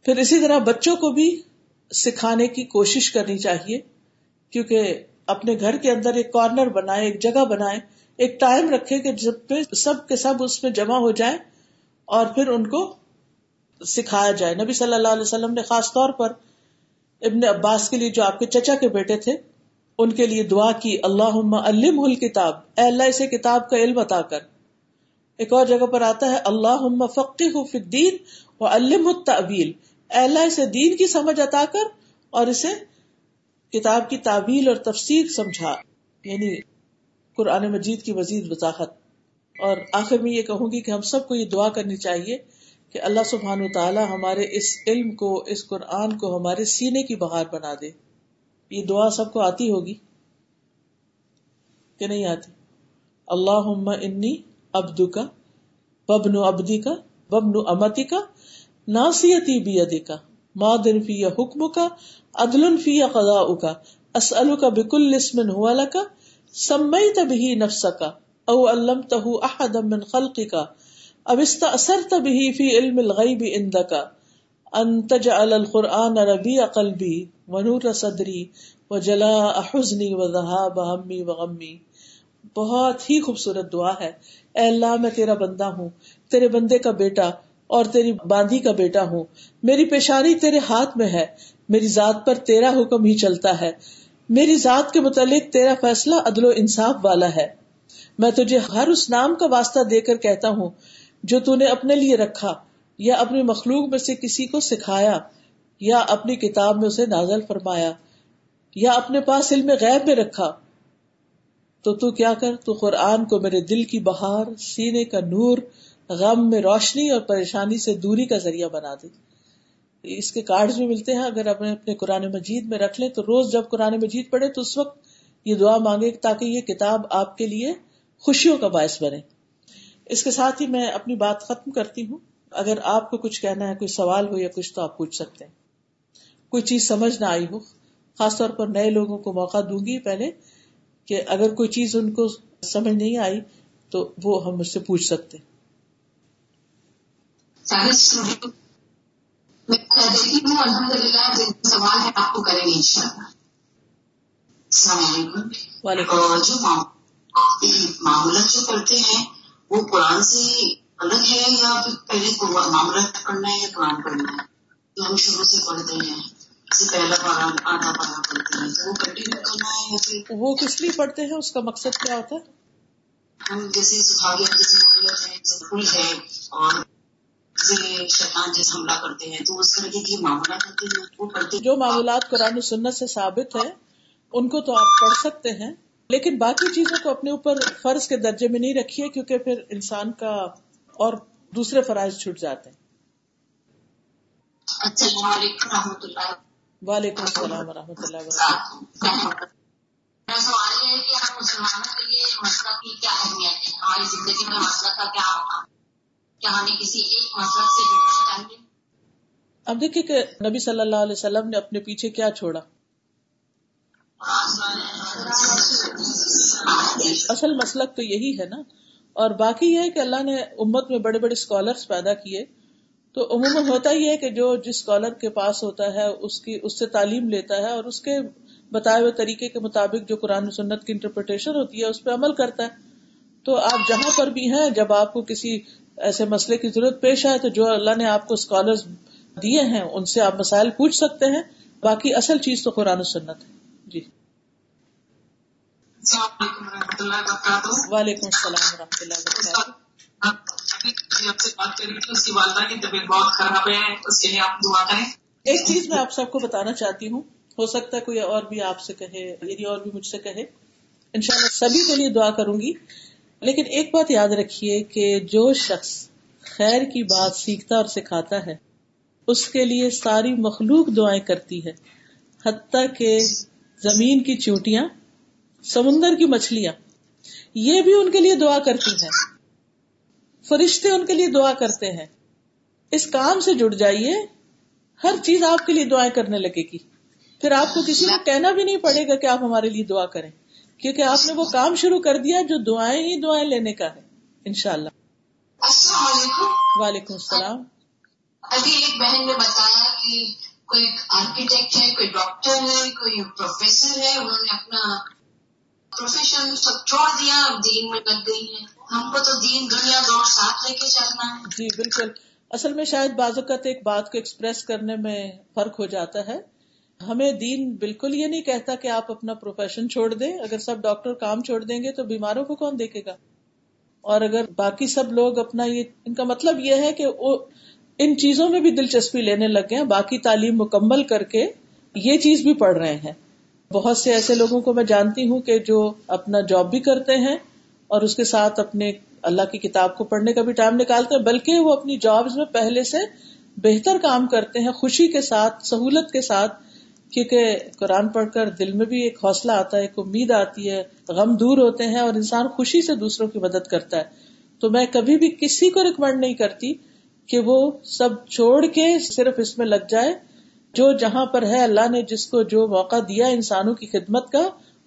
پھر اسی طرح بچوں کو بھی سکھانے کی کوشش کرنی چاہیے، کیونکہ اپنے گھر کے اندر ایک کارنر بنائے، ایک جگہ بنائے، ایک ٹائم رکھے کہ جب پہ سب کے سب اس میں جمع ہو جائے اور پھر ان کو سکھایا جائے۔ نبی صلی اللہ علیہ وسلم نے خاص طور پر ابن عباس کے لیے جو آپ کے چچا کے بیٹے تھے ان کے لیے دعا کی اللہ علم کتاب اے اللہ، اسے کتاب کا علم عطا کر۔ ایک اور جگہ پر آتا ہے اللہ فقی الدین و علم الطویل اے اللہ، اسے دین کی سمجھ عطا کر اور اسے کتاب کی تعویل اور تفسیر سمجھا۔ یعنی قرآن مجید کی مزید وضاحت۔ اور آخر میں یہ کہوں گی کہ ہم سب کو یہ دعا کرنی چاہیے کہ اللہ سبحان و تعالیٰ ہمارے اس علم کو، اس قرآن کو ہمارے سینے کی بہار بنا دے۔ یہ دعا سب کو آتی ہوگی کہ نہیں آتی؟ اللہ انی ابدو کا ببن ابدی کا ببن امتی کا ناسیتی بھی ادی کا مادن فی حکم کا عدل فی قضاء کا اسأل کا بکل اسم ہوا کا سمئی تبھی نفس کا او علم تہ احد من خلق کا اب استأثرت به في علم الغیب عندك ان تجعل القرآن ربیع قلبی ونور صدری وجلاء حزنی وذهاب همي وغمی بہت ہی خوبصورت دعا ہے۔ اے اللہ، میں تیرا بندہ ہوں، تیرے بندے کا بیٹا اور تیری باندھی کا بیٹا ہوں۔ میری پیشانی تیرے ہاتھ میں ہے، میری ذات پر تیرا حکم ہی چلتا ہے۔ میری ذات کے متعلق تیرا فیصلہ عدل و انصاف والا ہے۔ میں تجھے ہر اس نام کا واسطہ دے کر کہتا ہوں جو تو نے اپنے لیے رکھا۔ یا اپنی مخلوق میں سے کسی کو سکھایا، یا اپنی کتاب میں اسے نازل فرمایا، یا اپنے پاس علم غیب میں رکھا، تو تو کیا کر؟ تو قرآن کو میرے دل کی بہار، سینے کا نور، غم میں روشنی اور پریشانی سے دوری کا ذریعہ بنا دے۔ اس کے کارڈ بھی ملتے ہیں، اگر اپنے اپنے قرآن مجید میں رکھ لیں، تو روز جب قرآن مجید پڑھے تو اس وقت یہ دعا مانگے تاکہ یہ کتاب آپ کے لیے خوشیوں کا باعث بنے۔ اس کے ساتھ ہی میں اپنی بات ختم کرتی ہوں۔ اگر آپ کو کچھ کہنا ہے کوئی سوال ہو یا کچھ تو آپ پوچھ سکتے ہیں۔ کوئی چیز سمجھ نہ آئی ہو۔ خاص طور پر نئے لوگوں کو موقع دوں گی پہلے کہ اگر کوئی چیز ان کو سمجھ نہیں آئی تو وہ ہم مجھ سے پوچھ سکتے وعلیکم معمولات جو کرتے ہیں وہ قرآن سے الگ ہے یا پھر پہلے معمولات پڑھنا ہے یا قرآن پڑھنا ہے؟ جو ہم شروع سے پڑھتے ہیں پہلا پارا آدھا پارا پڑھتے ہیں تو وہ کنٹینیو کرنا ہے یا پھر وہ کس لیے پڑھتے ہیں؟ اس کا مقصد کیا ہوتا ہے؟ ہم جیسے ہے پھول ہے اور شیطان جیسے حملہ کرتے ہیں تو اس معاملات ہوتے ہیں وہ پڑھتے جو معمولات قرآن و سنت سے ثابت ہے ان کو تو آپ پڑھ سکتے ہیں لیکن باقی چیزوں کو اپنے اوپر فرض کے درجے میں نہیں رکھیے کیونکہ پھر انسان کا اور دوسرے فرائض چھوٹ جاتے ہیں۔ وعلیکم السلام و رحمۃ اللہ وبرکاتہ۔ سوال یہ ہے کہ ہم مسلمانوں کے لیے مسلب کی کیا اہمیت ہے؟ ہماری زندگی میں مسلب کا کیا ہوگا کیا ہمیں کسی ایک مسلب سے جڑنا چاہیے؟ اب دیکھیے کہ نبی صلی اللہ علیہ وسلم نے اپنے پیچھے کیا چھوڑا۔ اصل مسلک تو یہی ہے نا اور باقی یہ ہے کہ اللہ نے امت میں بڑے بڑے اسکالرس پیدا کیے۔ تو عموماً ہوتا ہی ہے کہ جو جس اسکالر کے پاس ہوتا ہے، اس کی، اس سے تعلیم لیتا ہے اور اس کے بتائے ہوئے طریقے کے مطابق جو قرآن سنت کی انٹرپریٹیشن ہوتی ہے، اس پہ عمل کرتا ہے۔ تو آپ جہاں پر بھی ہیں، جب آپ کو کسی ایسے مسئلے کی ضرورت پیش آئے، تو جو اللہ نے آپ کو اسکالر دیے ہیں، ان سے آپ مسائل پوچھ سکتے ہیں۔ باقی اصل چیز تو قرآن و سنت ہے۔ جی۔ وعلیکم السلام و رحمۃ اللہ وبرکاتہ۔ ایک چیز میں آپ سب کو بتانا چاہتی ہوں، ہو سکتا ہے کوئی اور بھی آپ سے کہے یعنی اور بھی مجھ سے کہے۔ ان شاء اللہ سبھی کے لیے دعا کروں گی۔ لیکن ایک بات یاد رکھیے کہ جو شخص خیر کی بات سیکھتا اور سکھاتا ہے، اس کے لیے ساری مخلوق دعائیں کرتی ہے۔ حتیٰ کہ زمین کی چوٹیاں سمندر کی مچھلیاں یہ بھی ان کے لیے دعا کرتی ہیں۔ فرشتے ان کے لیے دعا کرتے ہیں۔ اس کام سے جڑ جائیے ہر چیز آپ کے لیے دعائیں کرنے لگے گی۔ پھر آپ کو کسی کو کہنا بھی نہیں پڑے گا کہ آپ ہمارے لیے دعا کریں کیونکہ آپ نے وہ کام شروع کر دیا جو دعائیں ہی دعائیں لینے کا ہے انشاءاللہ۔ السلام علیکم۔ وعلیکم السلام۔ ابھی ایک بہن نے بتایا کہ کوئی آرکیٹیکٹ ہے کوئی ڈاکٹر ہے کوئی پروفیسر ہے انہوں نے اپنا پروفیشن سب چھوڑ دیا، اب دین میں لگ گئی ہے ہم کو تو دین، دنیا دور ساتھ لے کے چلنا ہے۔ جی بالکل۔ اصل میں شاید بعض اوقات ایک بات کو ایکسپریس کرنے میں فرق ہو جاتا ہے۔ ہمیں دین بالکل یہ نہیں کہتا کہ آپ اپنا پروفیشن چھوڑ دیں۔ اگر سب ڈاکٹر کام چھوڑ دیں گے تو بیماروں کو کون دیکھے گا؟ اور اگر باقی سب لوگ اپنا یہ، ان کا مطلب یہ ہے کہ وہ ان چیزوں میں بھی دلچسپی لینے لگ گئے باقی تعلیم مکمل کر کے یہ چیز بھی پڑھ رہے ہیں۔ بہت سے ایسے لوگوں کو میں جانتی ہوں کہ جو اپنا جاب بھی کرتے ہیں اور اس کے ساتھ اپنے اللہ کی کتاب کو پڑھنے کا بھی ٹائم نکالتے ہیں بلکہ وہ اپنی جابز میں پہلے سے بہتر کام کرتے ہیں، خوشی کے ساتھ، سہولت کے ساتھ، کیونکہ قرآن پڑھ کر دل میں بھی ایک حوصلہ آتا ہے، ایک امید آتی ہے، غم دور ہوتے ہیں اور انسان خوشی سے دوسروں کی مدد کرتا ہے۔ تو میں کبھی بھی کسی کو ریکمینڈ نہیں کرتی کہ وہ سب چھوڑ کے صرف اس میں لگ جائے۔ جو جہاں پر ہے اللہ نے جس کو جو موقع دیا انسانوں کی خدمت کا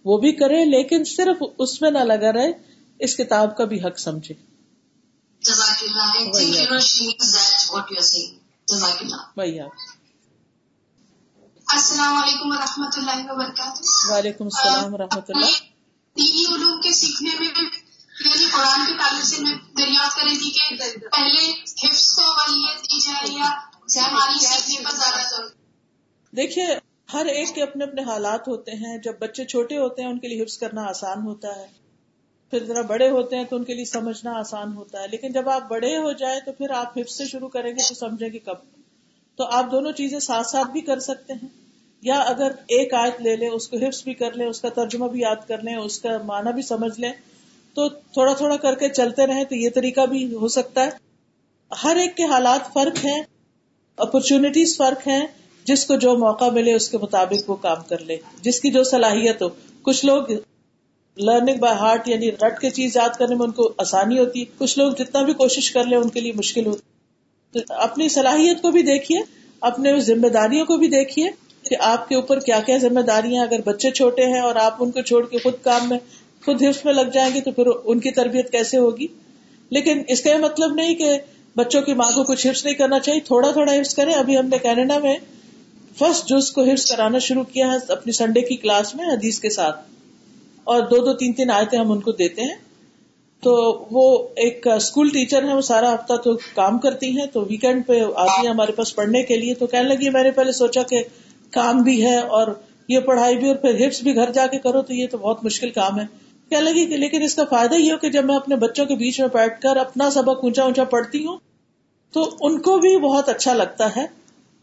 وہ بھی کرے لیکن صرف اس میں نہ لگا رہے اس کتاب کا بھی حق سمجھے۔ السلام علیکم و رحمۃ اللہ وبرکاتہ۔ وعلیکم السلام و رحمۃ اللہ۔ دینی علوم کے سیکھنے میں یعنی قرآن کے تعلق سے میں دریافت کر رہی تھی کہ پہلے حفظ کو اولت دی جائے یا سیکھنے پر زیادہ دیکھیے، ہر ایک کے اپنے اپنے حالات ہوتے ہیں۔ جب بچے چھوٹے ہوتے ہیں، ان کے لیے حفظ کرنا آسان ہوتا ہے۔ پھر ذرا بڑے ہوتے ہیں تو ان کے لیے سمجھنا آسان ہوتا ہے۔ لیکن جب آپ بڑے ہو جائیں تو پھر آپ حفظ سے شروع کریں گے تو سمجھیں گے کب۔ تو آپ دونوں چیزیں ساتھ ساتھ بھی کر سکتے ہیں۔ یا اگر ایک آیت لے لیں، اس کو حفظ بھی کر لیں، اس کا ترجمہ بھی یاد کر لیں، اس کا معنی بھی سمجھ لیں، تو تھوڑا تھوڑا کر کے چلتے رہیں تو یہ طریقہ بھی ہو سکتا ہے۔ ہر ایک کے حالات فرق ہیں اپرچونٹیز فرق ہیں۔ جس کو جو موقع ملے اس کے مطابق وہ کام کر لے۔ جس کی جو صلاحیت ہو۔ کچھ لوگ لرننگ بائی ہارٹ یعنی رٹ کے چیز یاد کرنے میں ان کو آسانی ہوتی ہے۔ کچھ لوگ جتنا بھی کوشش کر لیں ان کے لیے مشکل ہوتی تو اپنی صلاحیت کو بھی دیکھیے۔ اپنے ذمہ داریوں کو بھی دیکھیے کہ آپ کے اوپر کیا کیا ذمہ داریاں اگر بچے چھوٹے ہیں اور آپ ان کو چھوڑ کے خود کام میں، خود حفظ میں لگ جائیں گے تو پھر ان کی تربیت کیسے ہوگی؟ لیکن اس کا یہ مطلب نہیں کہ بچوں کی ماں کو کچھ حفظ نہیں کرنا چاہیے۔ تھوڑا تھوڑا حفظ کریں۔ ابھی ہم نے کینیڈا میں فرسٹ جز کو حفظ کرانا شروع کیا ہے اپنی سنڈے کی کلاس میں حدیث کے ساتھ، اور دو دو تین تین آئے ہم ان کو دیتے ہیں۔ تو وہ ایک اسکول ٹیچر ہے، وہ سارا ہفتہ تو کام کرتی ہیں۔ تو ویکینڈ پہ آتی ہیں ہمارے پاس پڑھنے کے لیے۔ تو کہنے لگی، میں نے پہلے سوچا کہ کام بھی ہے اور یہ پڑھائی بھی اور پھر حفظ بھی گھر جا کے کرو، تو یہ تو بہت مشکل کام ہے۔ کہنے لگی کہ لیکن اس کا فائدہ یہ ہو کہ جب میں اپنے بچوں کے بیچ میں بیٹھ کر اپنا سبق اونچا اونچا پڑھتی ہوں، تو ان کو بھی بہت اچھا لگتا ہے۔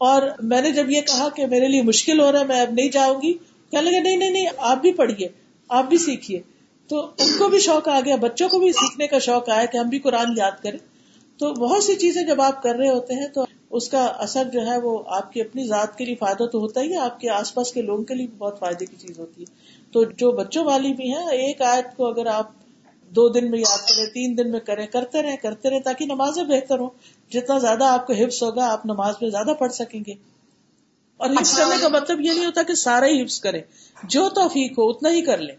اور میں نے جب یہ کہا کہ میرے لیے مشکل ہو رہا ہے، میں اب نہیں جاؤں گی، کہنے لگے، نہیں نہیں نہیں، آپ بھی پڑھیے، آپ بھی سیکھیے۔ تو ان کو بھی شوق آ گیا، بچوں کو بھی سیکھنے کا شوق آیا کہ ہم بھی قرآن یاد کریں۔ تو بہت سی چیزیں جب آپ کر رہے ہوتے ہیں تو اس کا اثر جو ہے وہ آپ کی اپنی ذات کے لیے فائدہ تو ہوتا ہی ہے، آپ کے آس پاس کے لوگوں کے لیے بہت فائدے کی چیز ہوتی ہے۔ تو جو بچوں والی بھی ہیں، ایک آیت کو اگر آپ دو دن میں یاد کریں، تین دن میں کریں، کرتے رہیں کرتے رہیں تاکہ نمازیں بہتر ہوں۔ جتنا زیادہ آپ کو حفظ ہوگا، آپ نماز میں زیادہ پڑھ سکیں گے۔ اور حفظ کرنے کا مطلب یہ نہیں ہوتا کہ سارا ہی حفظ کریں جو توفیق ہو، اتنا ہی کر لیں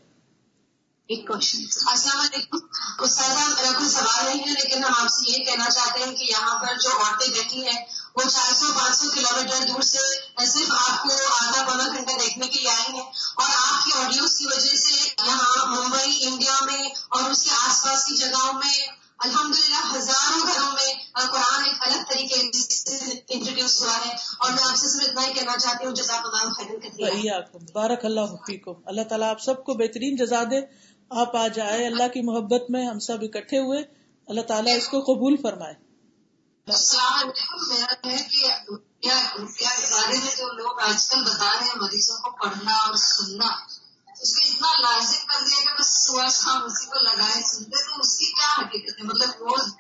ایک کوشچن السلام علیکم۔ استاد میرا کوئی سوال نہیں ہے، لیکن ہم آپ سے یہ کہنا چاہتے ہیں کہ یہاں پر جو عورتیں بیٹھی ہیں، وہ چار سو، پانچ سو کلو میٹر دور سے صرف آپ کو آدھا پونا گھنٹہ دیکھنے کے لیے آئی ہیں۔ اور آپ کی آڈیوز کی وجہ سے یہاں ممبئی، انڈیا میں اور اس کے آس پاس کی جگہوں میں الحمد للہ ہزاروں گھروں میں قرآن ایک الگ طریقے سے انٹروڈیوس ہوا ہے اور میں آپ سے صرف اتنا ہی کہنا چاہتی ہوں جزاک اللہ خیر بارک اللہ حفیقم اللہ تعالیٰ آپ سب کو بہترین جزا دے۔ آپ آ جائے اللہ کی محبت میں ہم سب اکٹھے ہوئے۔ اللہ تعالیٰ اس کو قبول فرمائے۔ السلام علیکم۔ میرا ہے کہ کیا بارے میں جو لوگ آج کل بتا رہے ہیں مریضوں کو پڑھنا اور سننا اس کو اتنا لازم کر دیا کہ بس صبح شام اسی کو لگائے سنتے تو اس کی کیا حقیقت ہے؟ مطلب روز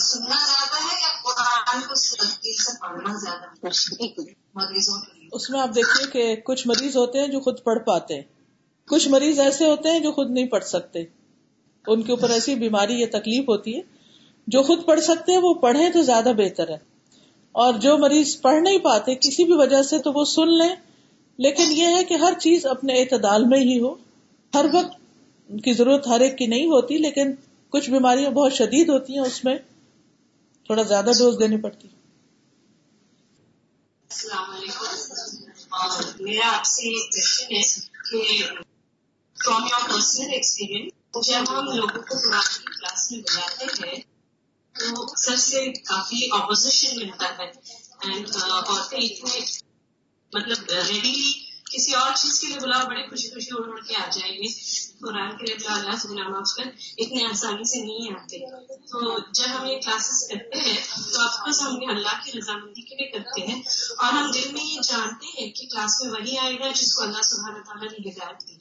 سننا زیادہ ہے یا قرآن کو سے پڑھنا زیادہ ہے؟ مریضوں کے لیے۔ اس میں آپ دیکھیے کہ کچھ مریض ہوتے ہیں جو خود پڑھ پاتے ہیں۔ کچھ مریض ایسے ہوتے ہیں جو خود نہیں پڑھ سکتے۔ ان کے اوپر ایسی بیماری یا تکلیف ہوتی ہے۔ جو خود پڑھ سکتے ہیں وہ پڑھیں تو زیادہ بہتر ہے۔ اور جو مریض پڑھ نہیں پاتے کسی بھی وجہ سے تو وہ سن لیں۔ لیکن یہ ہے کہ ہر چیز اپنے اعتدال میں ہی ہو۔ ہر وقت کی ضرورت ہر ایک کی نہیں ہوتی، لیکن کچھ بیماریاں بہت شدید ہوتی ہیں، اس میں تھوڑا زیادہ ڈوز دینی پڑتی۔ السلام علیکم۔ میرا آپ سے ایک کوشچن ہے کہ فرام یور پرسنل ایکسپیرینس جب ہم لوگوں کو قرآن کی کلاس میں بلاتے ہیں، تو سر سے کافی اپوزیشن ملتا ہے۔ اینڈ عورتیں اتنے مطلب ریڈیلی کسی اور چیز کے لیے بلاؤ، بڑے خوشی خوشی اڑ اڑ کے آ جائیں گے۔ قرآن کے لیے بلاؤ اللہ سے نماز کر، اتنے آسانی سے نہیں آتے۔ تو جب ہم یہ کلاسز کرتے ہیں، تو آف کورس ہم اللہ کی رضامندی کے لیے کرتے ہیں۔ اور ہم دل میں یہ جانتے ہیں کہ کلاس میں وہی آئے گا جس کو اللہ سبحانہ تعالیٰ نے ہدایت دی۔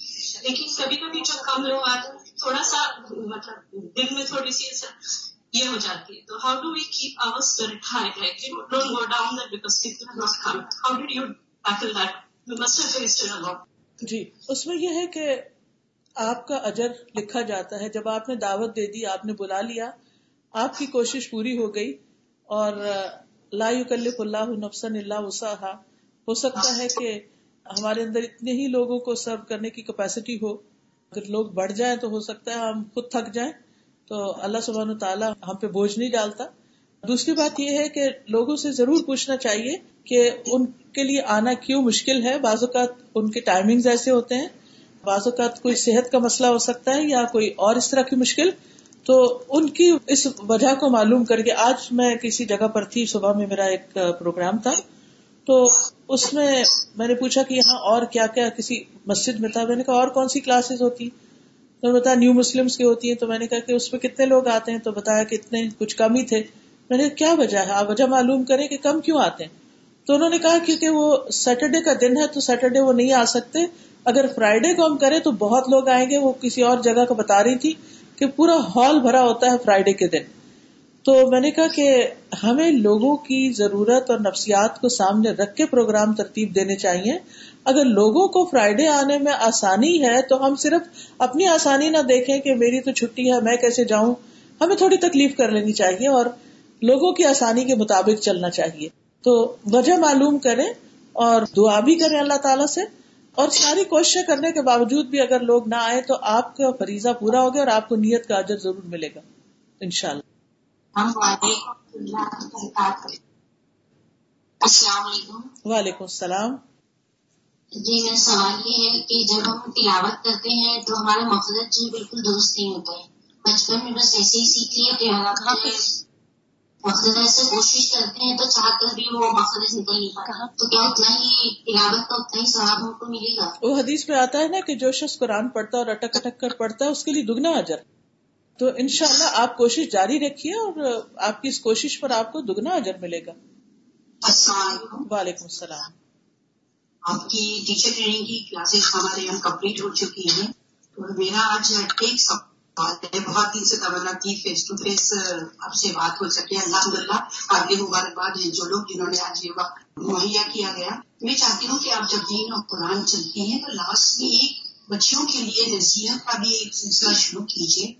لیکن کبھی کبھی جو کم لوگ آتے ہیں، تھوڑا سا مطلب دل میں تھوڑی سی یہ ہو جاتی ہے۔ تو how do we keep our spirit high like don't go down that because people not come how did you جی اس میں یہ ہے کہ آپ کا اجر لکھا جاتا ہے۔ جب آپ نے دعوت دے دی، آپ نے بلا لیا، آپ کی کوشش پوری ہو گئی اور لا یکلف اللہ نفسن اللہ وسعہ ہو سکتا ہے کہ ہمارے اندر اتنے ہی لوگوں کو سرو کرنے کی کیپیسٹی ہو۔ اگر لوگ بڑھ جائیں تو ہو سکتا ہے ہم خود تھک جائیں۔ تو اللہ سبحانہ تعالیٰ ہم پہ بوجھ نہیں ڈالتا۔ دوسری بات یہ ہے کہ لوگوں سے ضرور پوچھنا چاہیے کہ ان کے لیے آنا کیوں مشکل ہے۔ بعض اوقات ان کے ٹائمنگ ایسے ہوتے ہیں۔ بعض اوقات کوئی صحت کا مسئلہ ہو سکتا ہے یا کوئی اور اس طرح کی مشکل۔ تو ان کی اس وجہ کو معلوم کر کے آج میں کسی جگہ پر تھی۔ صبح میں میرا ایک پروگرام تھا۔ تو اس میں میں نے پوچھا کہ یہاں اور کیا کیا کسی مسجد میں تھا۔ میں نے کہا اور کون سی کلاسز ہوتی؟ تو بتایا نیو مسلمس کی ہوتی ہیں۔ تو میں نے کہا کہ اس میں کتنے لوگ آتے ہیں؟ تو بتایا کہ اتنے کچھ کم ہی تھے۔ میں نے کیا وجہ ہے؟ آپ وجہ معلوم کریں کہ کم کیوں آتے ہیں؟ تو انہوں نے کہا کیونکہ وہ سیٹرڈے کا دن ہے، تو سیٹرڈے وہ نہیں آ سکتے۔ اگر فرائیڈے کو ہم کریں تو بہت لوگ آئیں گے۔ وہ کسی اور جگہ کا بتا رہی تھی کہ پورا ہال بھرا ہوتا ہے فرائیڈے کے دن۔ تو میں نے کہا کہ ہمیں لوگوں کی ضرورت اور نفسیات کو سامنے رکھ کے پروگرام ترتیب دینے چاہیے۔ اگر لوگوں کو فرائیڈے آنے میں آسانی ہے، تو ہم صرف اپنی آسانی نہ دیکھیں کہ میری تو چھٹی ہے، میں کیسے جاؤں؟ ہمیں تھوڑی تکلیف کر لینی چاہیے اور لوگوں کی آسانی کے مطابق چلنا چاہیے۔ تو وجہ معلوم کریں اور دعا بھی کریں اللہ تعالیٰ سے۔ اور ساری کوششیں کرنے کے باوجود بھی اگر لوگ نہ آئے تو آپ کا فریضہ پورا ہوگا اور آپ کو نیت کا اجر ضرور ملے گا۔ ان شاء اللہ السلام علیکم۔ وعلیکم السلام۔ جی میرا سوال یہ ہے کہ جب ہم تلاوت کرتے ہیں تو ہمارا مقصد جو بالکل درست نہیں ہوتا ہے بچپن میں بس ایسے ہی سیکھ لیا مقصد سے کوشش کرتے ہیں تو چاہ کر بھی وہ مقصد نکل نہیں پاتا۔ تو کیا اتنا ہی تلاوت کا اتنا ہی ثواب ہم کو ملے گا؟ وہ حدیث میں آتا ہے نا کہ جو شخص قرآن پڑھتا ہے اور اٹک اٹک کر پڑھتا ہے اس کے لیے دگنا اجر۔ تو انشاءاللہ اللہ آپ کوشش جاری رکھیے اور آپ کی اس کوشش پر آپ کو دگنا اجر ملے گا۔ السلام علیکم۔ وعلیکم السلام۔ آپ کی ٹیچر ٹریننگ کی کلاسز ہمارے یہاں کمپلیٹ ہو چکی ہیں۔ تو میرا آج ایک سب بہت دن سے تمنا کی فیس ٹو فیس آپ سے بات ہو سکے الحمد للہ قابل مبارکباد ہیں جو لوگ جنہوں نے آج یہ وقت مہیا کیا گیا۔ میں چاہتی ہوں کہ آپ جب دین اور قرآن چلتی ہیں تو لاسٹ میں ایک بچیوں کے لیے نصیحت کا بھی ایک سلسلہ شروع کیجیے۔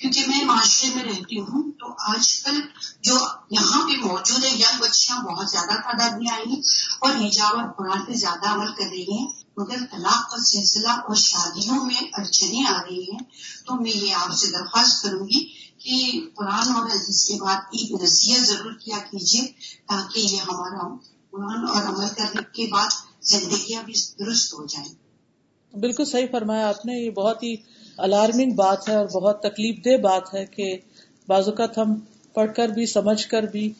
کیونکہ میں معاشرے میں رہتی ہوں تو آج کل جو یہاں پہ موجود ہے ینگ بچیاں بہت زیادہ تعداد میں آئی ہیں اور حجاب اور قرآن پہ زیادہ عمل کر رہی ہیں۔ مگر طلاق کا سلسلہ اور شادیوں میں اڑچنے آ رہی ہیں، تو میں یہ آپ سے درخواست کروں گی کہ قرآن اور حدیث کے بعد ایک نصیحت ضرور کیا کیجیے تاکہ یہ ہمارا قرآن اور عمل کرنے کے بعد زندگیاں بھی درست ہو جائیں۔ بالکل صحیح فرمایا آپ نے، یہ بہت ہی الارمنگ بات ہے اور بہت تکلیف دہ بات ہے کہ بعض اوقات ہم پڑھ کر بھی، سمجھ کر بھی،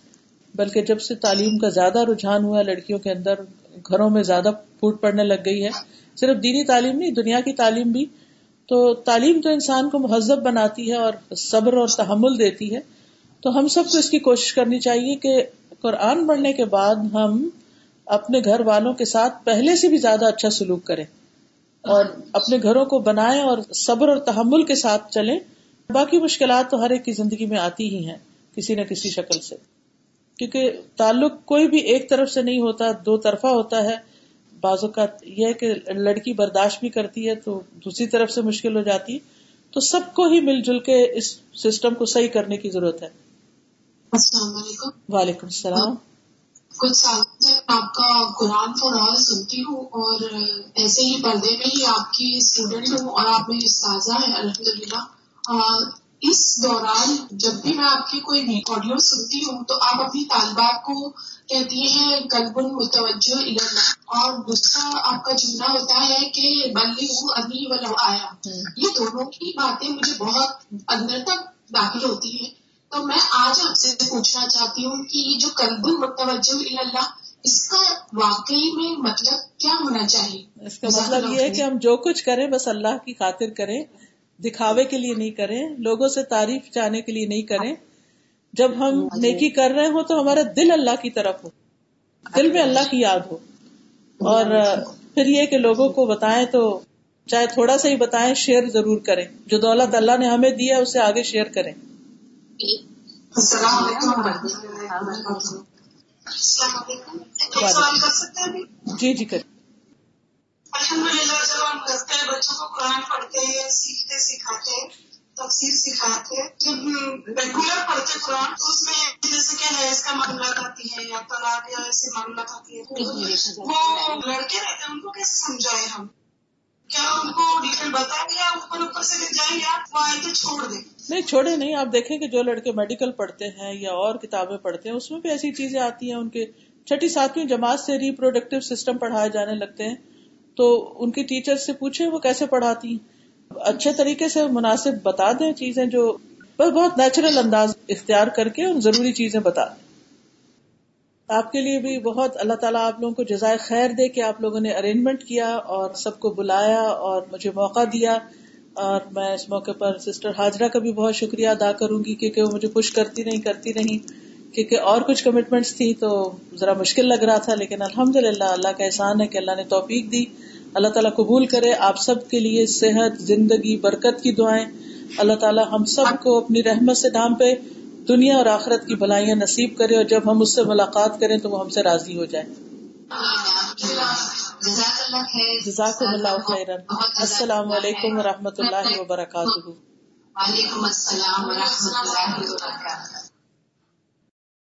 بلکہ جب سے تعلیم کا زیادہ رجحان ہوا لڑکیوں کے اندر گھروں میں زیادہ پھوٹ پڑنے لگ گئی ہے۔ صرف دینی تعلیم نہیں، دنیا کی تعلیم بھی۔ تو تعلیم تو انسان کو مہذب بناتی ہے اور صبر اور تحمل دیتی ہے۔ تو ہم سب کو اس کی کوشش کرنی چاہیے کہ قرآن پڑھنے کے بعد ہم اپنے گھر والوں کے ساتھ پہلے سے بھی زیادہ اچھا سلوک کریں اور اپنے گھروں کو بنائیں اور صبر اور تحمل کے ساتھ چلیں۔ باقی مشکلات تو ہر ایک کی زندگی میں آتی ہی ہیں، کسی نہ کسی شکل سے۔ کیونکہ تعلق کوئی بھی ایک طرف سے نہیں ہوتا دو طرفہ ہوتا ہے۔ بعض اوقات یہ ہے کہ لڑکی برداشت بھی کرتی ہے تو دوسری طرف سے مشکل ہو جاتی ہے۔ تو سب کو ہی مل جل کے اس سسٹم کو صحیح کرنے کی ضرورت ہے۔ السلام علیکم۔ وعلیکم السلام۔ کچھ سال سے آپ کا قرآن کا راز سنتی ہوں اور ایسے ہی پردے میں ہی آپ کی اسٹوڈینٹ ہوں اور آپ میری استاذہ ہیں الحمد للہ اس دوران جب بھی میں آپ کی کوئی آڈیو سنتی ہوں تو آپ اپنی طالبات کو کہتی ہیں کلب متوجہ اور دوسرا آپ کا جملہ ہوتا ہے کہ بلی ہوں ابھی ولو آیا۔ یہ دونوں کی باتیں مجھے بہت اندر تک داخل ہوتی ہیں۔ تو میں آج آپ سے پوچھنا چاہتی ہوں کہ یہ جو کلب متوجہ اللہ اس کا واقعی میں مطلب کیا ہونا چاہیے؟ اس کا مطلب یہ ہے کہ ہم جو کچھ کریں بس اللہ کی خاطر کریں۔ دکھاوے کے لیے نہیں کریں لوگوں سے تعریف چاہنے کے لیے نہیں کریں۔ جب ہم نیکی کر رہے ہوں تو ہمارا دل اللہ کی طرف ہو۔ دل میں اللہ کی یاد ہو۔ اور پھر یہ کہ لوگوں کو بتائیں تو چاہے تھوڑا سا ہی بتائیں شیئر ضرور کریں۔ جو دولت اللہ نے ہمیں دیا اسے آگے شیئر کریں۔ السلام علیکم جی جی کریں الحمد للہ جب ہم کرتے ہیں بچوں کو قرآن پڑھتے ہیں سیکھتے سکھاتے تفصیل سکھاتے جب ریگولر پڑھتے قرآن تو اس میں جیسے کہ حیض کا معاملات آتی ہے یا طلاق یا ایسے معاملات آتی ہے وہ لڑکے رہتے ہیں ان کو کیسے سمجھائے ہم؟ کیا ان کو ڈیٹیل بتائیں یا اوپر اوپر سے لے جائیں یا وہ آئے تو چھوڑ دیں؟ نہیں چھوڑے نہیں آپ دیکھیں کہ جو لڑکے میڈیکل پڑھتے ہیں یا اور کتابیں پڑھتے ہیں اس میں بھی ایسی چیزیں آتی ہیں ان کے چھٹی ساتویں جماعت سے ریپروڈکٹیو سسٹم پڑھائے جانے لگتے ہیں۔ تو ان کی ٹیچر سے پوچھے وہ کیسے پڑھاتی اچھے طریقے سے مناسب بتا دیں چیزیں جو بس بہت نیچرل انداز اختیار کر کے ان ضروری چیزیں بتا دیں۔ آپ کے لیے بھی بہت اللہ تعالیٰ آپ لوگوں کو جزائے خیر دے کہ آپ لوگوں نے ارینجمنٹ کیا اور سب کو بلایا اور مجھے موقع دیا۔ اور میں اس موقع پر سسٹر حاجرہ کا بھی بہت شکریہ ادا کروں گی کیونکہ وہ مجھے پش کرتی نہیں کرتی نہیں کیونکہ اور کچھ کمٹمنٹس تھی تو ذرا مشکل لگ رہا تھا، لیکن الحمد للہ اللہ کا احسان ہے کہ اللہ نے توفیق دی۔ اللہ تعالیٰ قبول کرے، آپ سب کے لیے صحت، زندگی، برکت کی دعائیں۔ اللہ تعالیٰ ہم سب کو اپنی رحمت سے نام پہ دنیا اور آخرت کی بھلائیاں نصیب کرے اور جب ہم اس سے ملاقات کریں تو وہ ہم سے راضی ہو جائے۔ جزاک اللہ خیر السلام علیکم و رحمۃ اللہ وبرکاتہ۔ وعلیکم السلام و رحمۃ اللہ وبرکاتہ۔